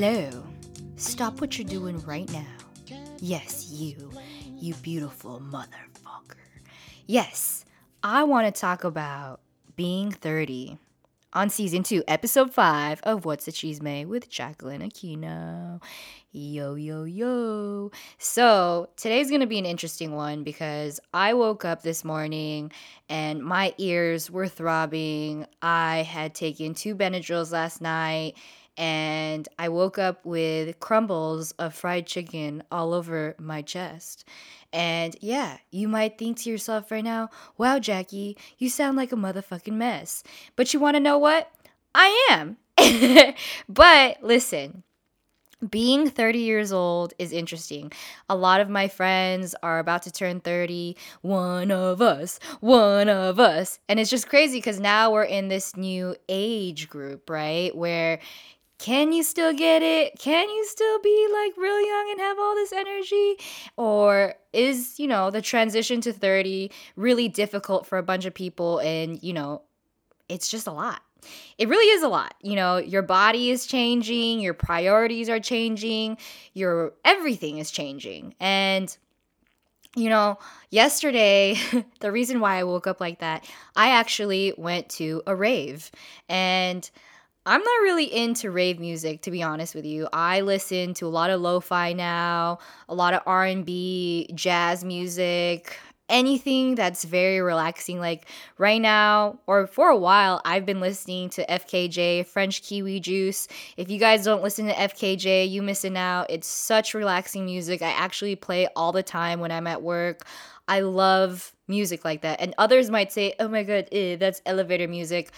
Hello. Stop what you're doing right now. Yes, you. You beautiful motherfucker. Yes, I want to talk about being 30 on season 2, episode 5 of What's a Cheese May with Jacqueline Aquino. Yo, yo, yo. So, today's going to be an interesting one because I woke up this morning and my ears were throbbing. I had taken two Benadryls last night and I woke up with crumbles of fried chicken all over my chest. And yeah, you might think to yourself right now, wow, Jackie, you sound like a motherfucking mess. But you wanna know what? I am. but listen, being 30 years old is interesting. A lot of my friends are about to turn 30. One of us, one of us. And it's just crazy because now we're in this new age group, right? Where can you still get it? Can you still be like real young and have all this energy? Or is, you know, the transition to 30 really difficult for a bunch of people and, you know, it's just a lot. It really is a lot. You know, your body is changing, your priorities are changing, your everything is changing. And you know, yesterday, the reason why I woke up like that, I actually went to a rave and I'm not really into rave music to be honest with you. I listen to a lot of lo-fi now, a lot of R&B, jazz music, anything that's very relaxing like right now or for a while I've been listening to FKJ, French Kiwi Juice. If you guys don't listen to FKJ, you missing out. It's such relaxing music. I actually play all the time when I'm at work. I love music like that. And others might say, "Oh my god, ew, that's elevator music."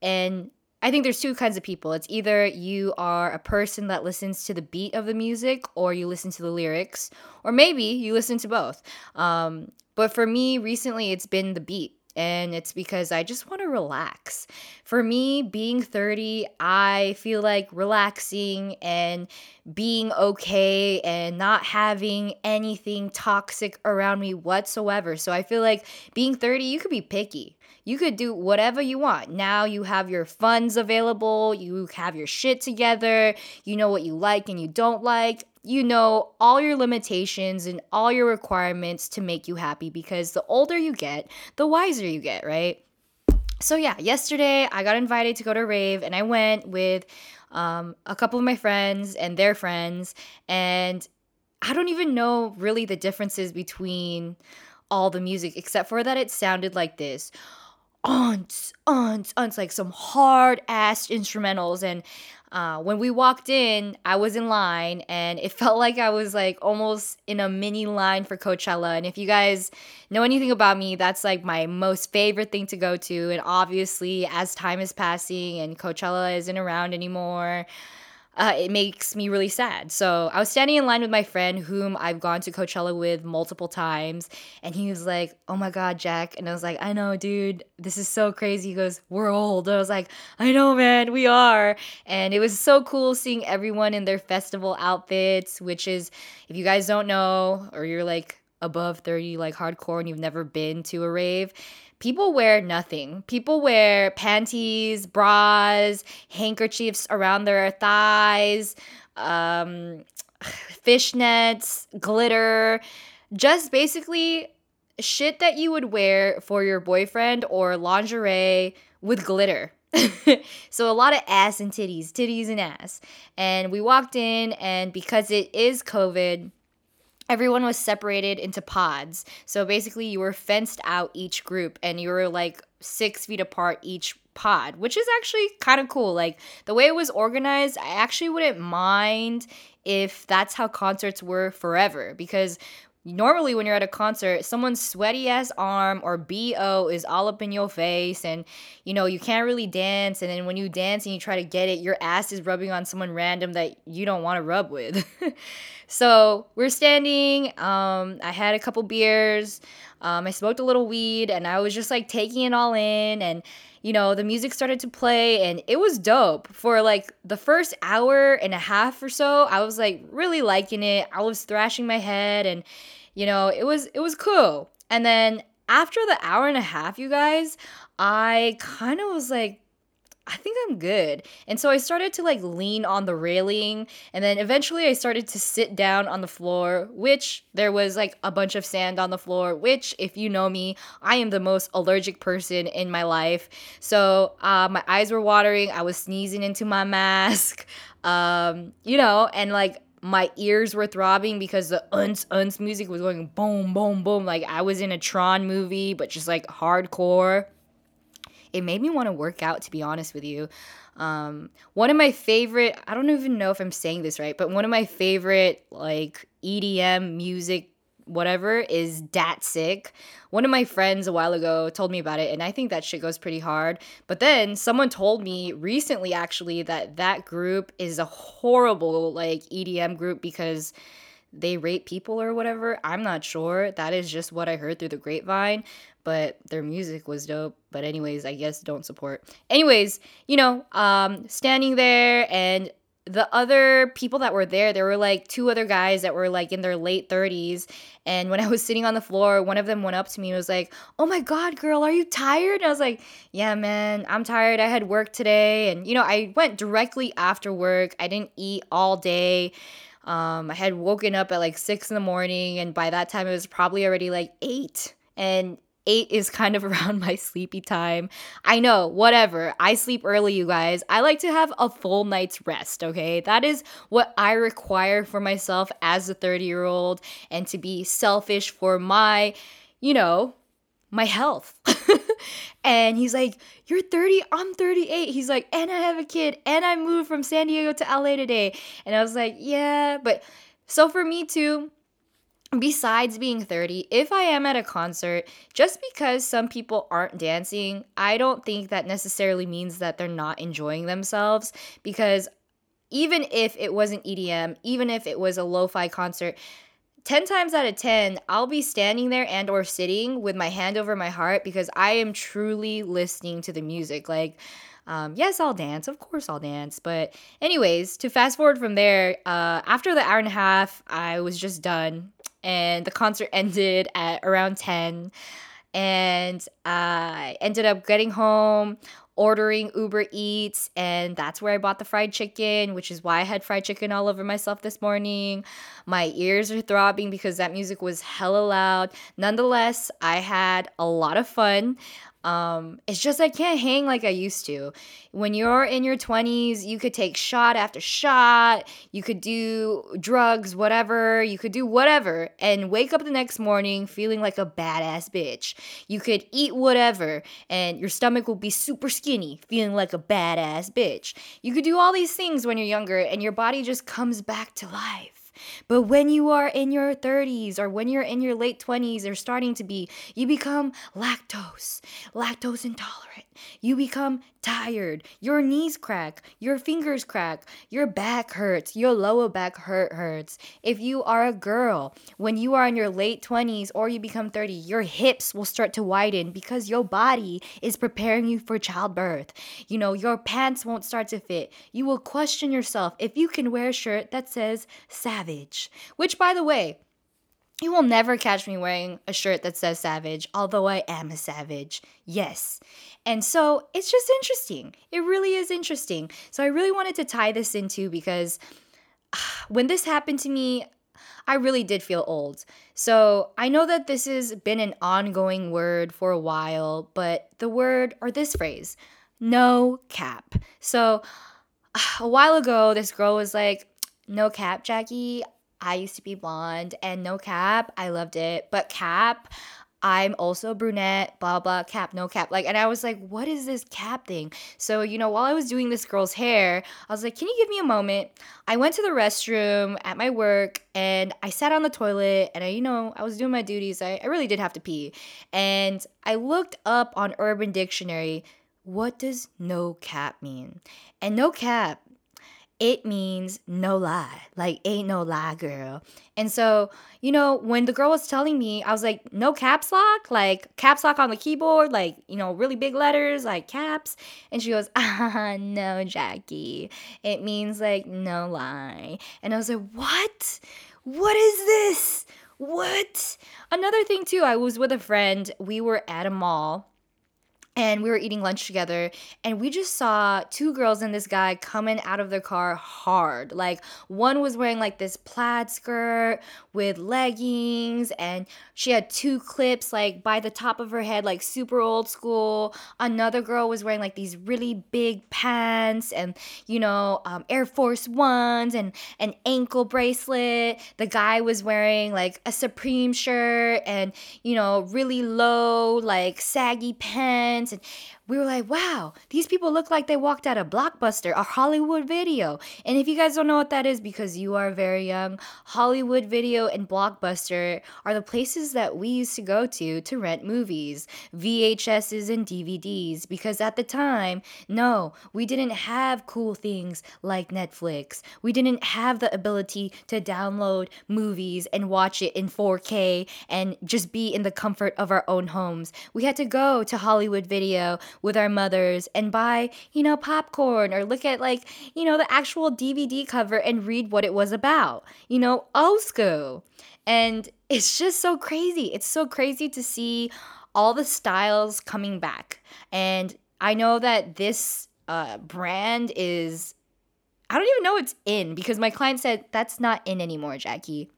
And I think there's two kinds of people. It's either you are a person that listens to the beat of the music, or you listen to the lyrics, or maybe you listen to both. Um, but for me, recently, it's been the beat. And it's because I just want to relax. For me, being 30, I feel like relaxing and being okay and not having anything toxic around me whatsoever. So I feel like being 30, you could be picky you could do whatever you want. Now you have your funds available, you have your shit together, you know what you like and you don't like. You know all your limitations and all your requirements to make you happy because the older you get, the wiser you get, right? So, yeah, yesterday I got invited to go to rave and I went with um, a couple of my friends and their friends. And I don't even know really the differences between all the music except for that it sounded like this aunts, aunts, aunts, like some hard ass instrumentals. And uh, when we walked in, I was in line and it felt like I was like almost in a mini line for Coachella. And if you guys know anything about me, that's like my most favorite thing to go to. And obviously, as time is passing and Coachella isn't around anymore, uh, it makes me really sad. So I was standing in line with my friend, whom I've gone to Coachella with multiple times, and he was like, "Oh my God, Jack!" And I was like, "I know, dude. This is so crazy." He goes, "We're old." And I was like, "I know, man. We are." And it was so cool seeing everyone in their festival outfits, which is, if you guys don't know, or you're like above 30 like hardcore and you've never been to a rave people wear nothing. People wear panties, bras, handkerchiefs around their thighs, um, fishnets, glitter, just basically shit that you would wear for your boyfriend or lingerie with glitter. so a lot of ass and titties, titties and ass. And we walked in and because it is COVID, everyone was separated into pods. So basically, you were fenced out each group and you were like six feet apart each pod, which is actually kind of cool. Like the way it was organized, I actually wouldn't mind if that's how concerts were forever because normally when you're at a concert someone's sweaty ass arm or bo is all up in your face and you know you can't really dance. And then when you dance and you try to get it your ass is rubbing on someone random that you don't want to rub with. So we're standing um, i had a couple beers um, i smoked a little weed and i was just like taking it all in and you know, the music started to play and it was dope. For like the first hour and a half or so, I was like really liking it. I was thrashing my head and you know, it was it was cool. And then after the hour and a half, you guys, I kind of was like I think I'm good. And so I started to like lean on the railing. And then eventually I started to sit down on the floor, which there was like a bunch of sand on the floor, which, if you know me, I am the most allergic person in my life. So uh, my eyes were watering. I was sneezing into my mask, um, you know, and like my ears were throbbing because the uns uns music was going boom, boom, boom. Like I was in a Tron movie, but just like hardcore it made me want to work out to be honest with you um, one of my favorite i don't even know if i'm saying this right but one of my favorite like edm music whatever is Datsik one of my friends a while ago told me about it and i think that shit goes pretty hard but then someone told me recently actually that that group is a horrible like edm group because they rape people or whatever. I'm not sure. That is just what I heard through the grapevine, but their music was dope. But anyways, I guess don't support. Anyways, you know, um standing there and the other people that were there, there were like two other guys that were like in their late 30s. And when I was sitting on the floor, one of them went up to me and was like, Oh my God, girl, are you tired? And I was like, Yeah, man, I'm tired. I had work today. And, you know, I went directly after work. I didn't eat all day. Um, I had woken up at like six in the morning, and by that time it was probably already like eight. And eight is kind of around my sleepy time. I know, whatever. I sleep early, you guys. I like to have a full night's rest, okay? That is what I require for myself as a 30 year old, and to be selfish for my, you know, my health. and he's like, You're 30, I'm 38. He's like, And I have a kid, and I moved from San Diego to LA today. And I was like, Yeah, but so for me too, besides being 30, if I am at a concert, just because some people aren't dancing, I don't think that necessarily means that they're not enjoying themselves because even if it wasn't EDM, even if it was a lo-fi concert, 10 times out of 10 i'll be standing there and or sitting with my hand over my heart because i am truly listening to the music. Like um, yes i'll dance of course i'll dance but anyways to fast forward from there uh, after the hour and a half i was just done and the concert ended at around 10 and i ended up getting home ordering Uber Eats, and that's where I bought the fried chicken, which is why I had fried chicken all over myself this morning. My ears are throbbing because that music was hella loud. Nonetheless, I had a lot of fun. Um, it's just I can't hang like I used to. When you're in your 20s, you could take shot after shot, you could do drugs, whatever, you could do whatever, and wake up the next morning feeling like a badass bitch. You could eat whatever, and your stomach will be super skinny, feeling like a badass bitch. You could do all these things when you're younger, and your body just comes back to life. But when you are in your 30s or when you're in your late 20s or starting to be, you become lactose, lactose intolerant. You become tired. Your knees crack, your fingers crack, your back hurts, your lower back hurt hurts. If you are a girl, when you are in your late 20s or you become 30, your hips will start to widen because your body is preparing you for childbirth. You know, your pants won't start to fit. You will question yourself if you can wear a shirt that says savage, which by the way, you will never catch me wearing a shirt that says savage, although I am a savage. Yes. And so it's just interesting. It really is interesting. So I really wanted to tie this into because when this happened to me, I really did feel old. So I know that this has been an ongoing word for a while, but the word or this phrase, no cap. So a while ago, this girl was like, no cap, Jackie. I used to be blonde and no cap. I loved it. But cap, I'm also brunette, blah, blah, cap, no cap. Like, and I was like, what is this cap thing? So, you know, while I was doing this girl's hair, I was like, can you give me a moment? I went to the restroom at my work and I sat on the toilet and I, you know, I was doing my duties. I, I really did have to pee. And I looked up on Urban Dictionary, what does no cap mean? And no cap it means no lie. Like, ain't no lie, girl. And so, you know, when the girl was telling me, I was like, no caps lock? Like, caps lock on the keyboard? Like, you know, really big letters, like caps? And she goes, ah, no, Jackie. It means like no lie. And I was like, what? What is this? What? Another thing, too, I was with a friend. We were at a mall and we were eating lunch together and we just saw two girls and this guy coming out of their car hard. Like one was wearing like this plaid skirt with leggings and she had two clips like by the top of her head like super old school. Another girl was wearing like these really big pants and you know um, air force ones and an ankle bracelet. The guy was wearing like a supreme shirt and you know really low like saggy pants and we were like, wow, these people look like they walked out of Blockbuster, a Hollywood video. And if you guys don't know what that is because you are very young, Hollywood video and Blockbuster are the places that we used to go to to rent movies, VHSs and DVDs. Because at the time, no, we didn't have cool things like Netflix. We didn't have the ability to download movies and watch it in 4K and just be in the comfort of our own homes. We had to go to Hollywood video with our mothers and buy, you know, popcorn or look at like, you know, the actual DVD cover and read what it was about. You know, old school. And it's just so crazy. It's so crazy to see all the styles coming back. And I know that this uh, brand is, I don't even know it's in because my client said that's not in anymore, Jackie.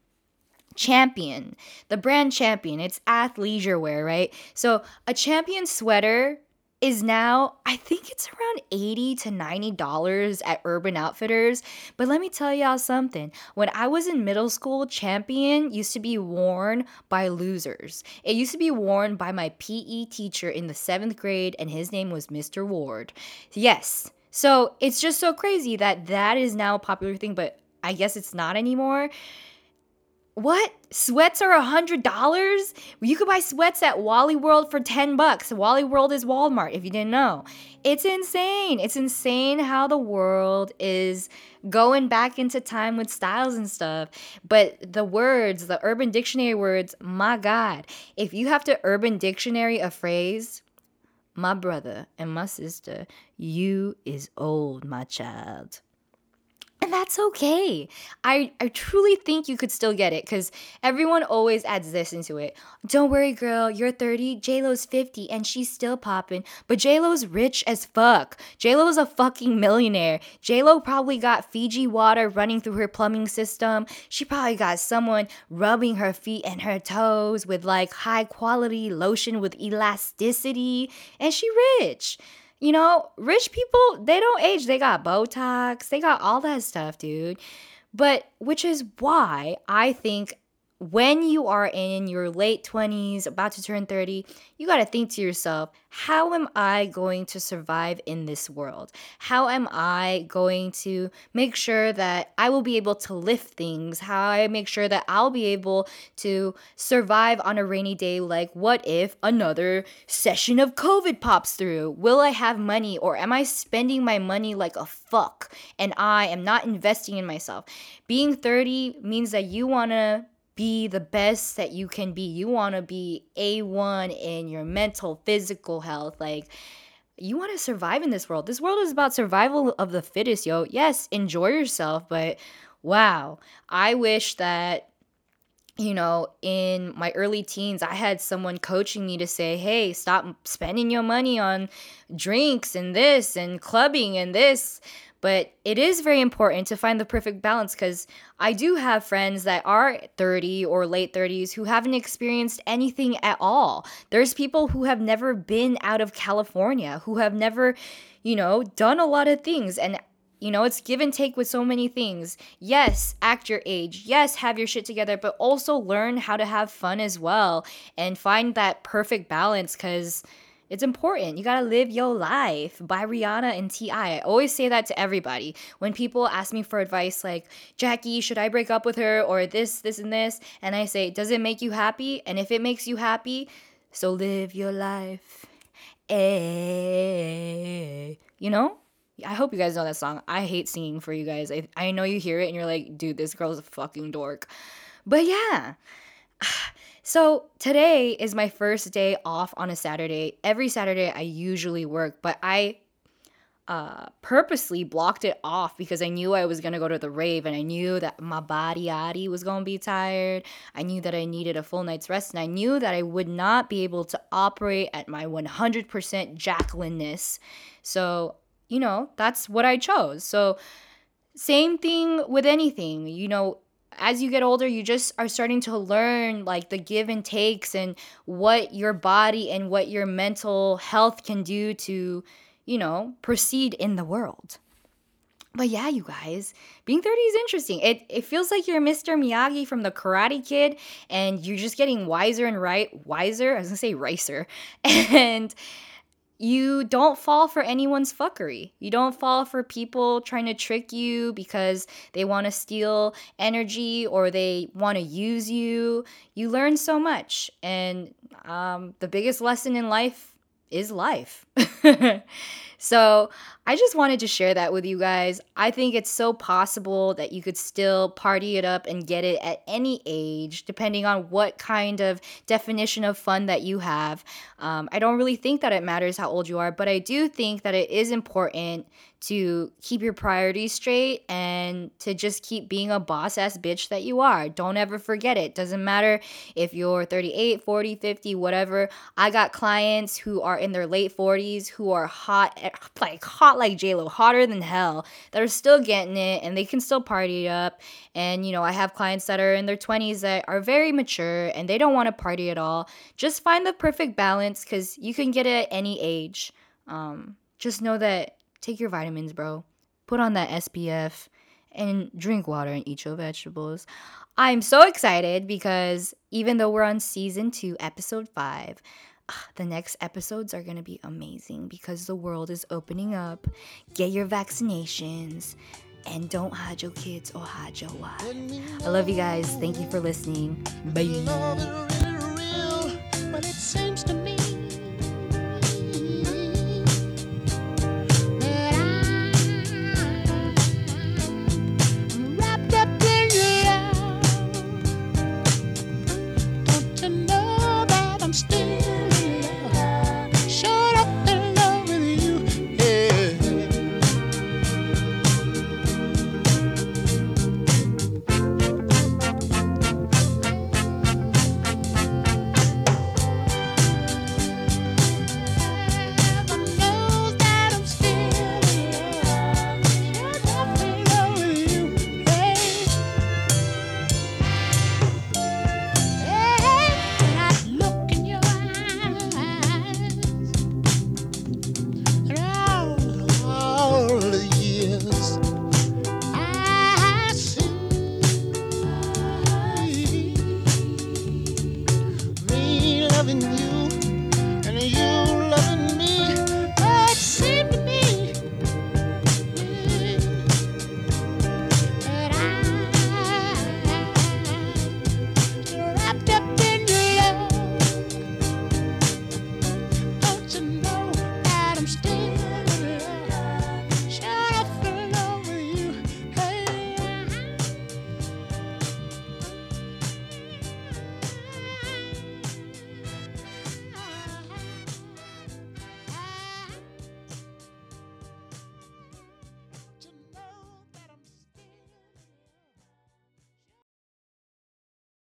Champion, the brand Champion, it's athleisure wear, right? So a Champion sweater is now I think it's around 80 to 90 dollars at Urban Outfitters. But let me tell y'all something. When I was in middle school, Champion used to be worn by losers. It used to be worn by my PE teacher in the 7th grade and his name was Mr. Ward. Yes. So, it's just so crazy that that is now a popular thing, but I guess it's not anymore. What? Sweats are a hundred dollars? You could buy sweats at Wally World for 10 bucks. Wally World is Walmart, if you didn't know. It's insane. It's insane how the world is going back into time with styles and stuff. But the words, the urban dictionary words, my God. If you have to urban dictionary a phrase, my brother and my sister, you is old, my child. That's okay. I, I truly think you could still get it because everyone always adds this into it. Don't worry, girl, you're 30, JLo's 50, and she's still popping. But JLo's rich as fuck. JLo's a fucking millionaire. JLo probably got Fiji water running through her plumbing system. She probably got someone rubbing her feet and her toes with like high quality lotion with elasticity. And she rich. You know, rich people, they don't age. They got Botox, they got all that stuff, dude. But which is why I think when you are in your late 20s, about to turn 30, you got to think to yourself, how am I going to survive in this world? How am I going to make sure that I will be able to lift things? How I make sure that I'll be able to survive on a rainy day like what if another session of COVID pops through? Will I have money or am I spending my money like a fuck and I am not investing in myself? Being 30 means that you want to be the best that you can be. You want to be A1 in your mental, physical health. Like, you want to survive in this world. This world is about survival of the fittest, yo. Yes, enjoy yourself, but wow. I wish that you know, in my early teens, I had someone coaching me to say, hey, stop spending your money on drinks and this and clubbing and this. But it is very important to find the perfect balance because I do have friends that are 30 or late 30s who haven't experienced anything at all. There's people who have never been out of California, who have never, you know, done a lot of things. And you know, it's give and take with so many things. Yes, act your age. Yes, have your shit together, but also learn how to have fun as well and find that perfect balance because it's important. You gotta live your life by Rihanna and T.I. I always say that to everybody. When people ask me for advice, like, Jackie, should I break up with her or this, this, and this? And I say, does it make you happy? And if it makes you happy, so live your life. Eh. You know? I hope you guys know that song. I hate singing for you guys. I, I know you hear it and you're like, dude, this girl's a fucking dork. But yeah. So today is my first day off on a Saturday. Every Saturday I usually work, but I uh, purposely blocked it off because I knew I was gonna go to the rave and I knew that my body body was gonna be tired. I knew that I needed a full night's rest and I knew that I would not be able to operate at my 100% Jacqueline ness. So, you know, that's what I chose. So, same thing with anything, you know, as you get older, you just are starting to learn like the give and takes and what your body and what your mental health can do to you know, proceed in the world. But yeah, you guys, being 30 is interesting. It it feels like you're Mr. Miyagi from the Karate Kid, and you're just getting wiser and right wiser. I was gonna say ricer, and you don't fall for anyone's fuckery. You don't fall for people trying to trick you because they want to steal energy or they want to use you. You learn so much, and um, the biggest lesson in life is life. so I just wanted to share that with you guys. I think it's so possible that you could still party it up and get it at any age, depending on what kind of definition of fun that you have. Um, I don't really think that it matters how old you are, but I do think that it is important to keep your priorities straight and to just keep being a boss ass bitch that you are. Don't ever forget it. Doesn't matter if you're 38, 40, 50, whatever. I got clients who are in their late 40s who are hot, like hot like JLo, hotter than hell, that are still getting it and they can still party up. And, you know, I have clients that are in their 20s that are very mature and they don't want to party at all. Just find the perfect balance because you can get it at any age. Um, just know that take your vitamins, bro. Put on that SPF and drink water and eat your vegetables. I'm so excited because even though we're on season two, episode five, ah, the next episodes are going to be amazing because the world is opening up. Get your vaccinations and don't hide your kids or hide your wife. I love you guys. Thank you for listening. Bye.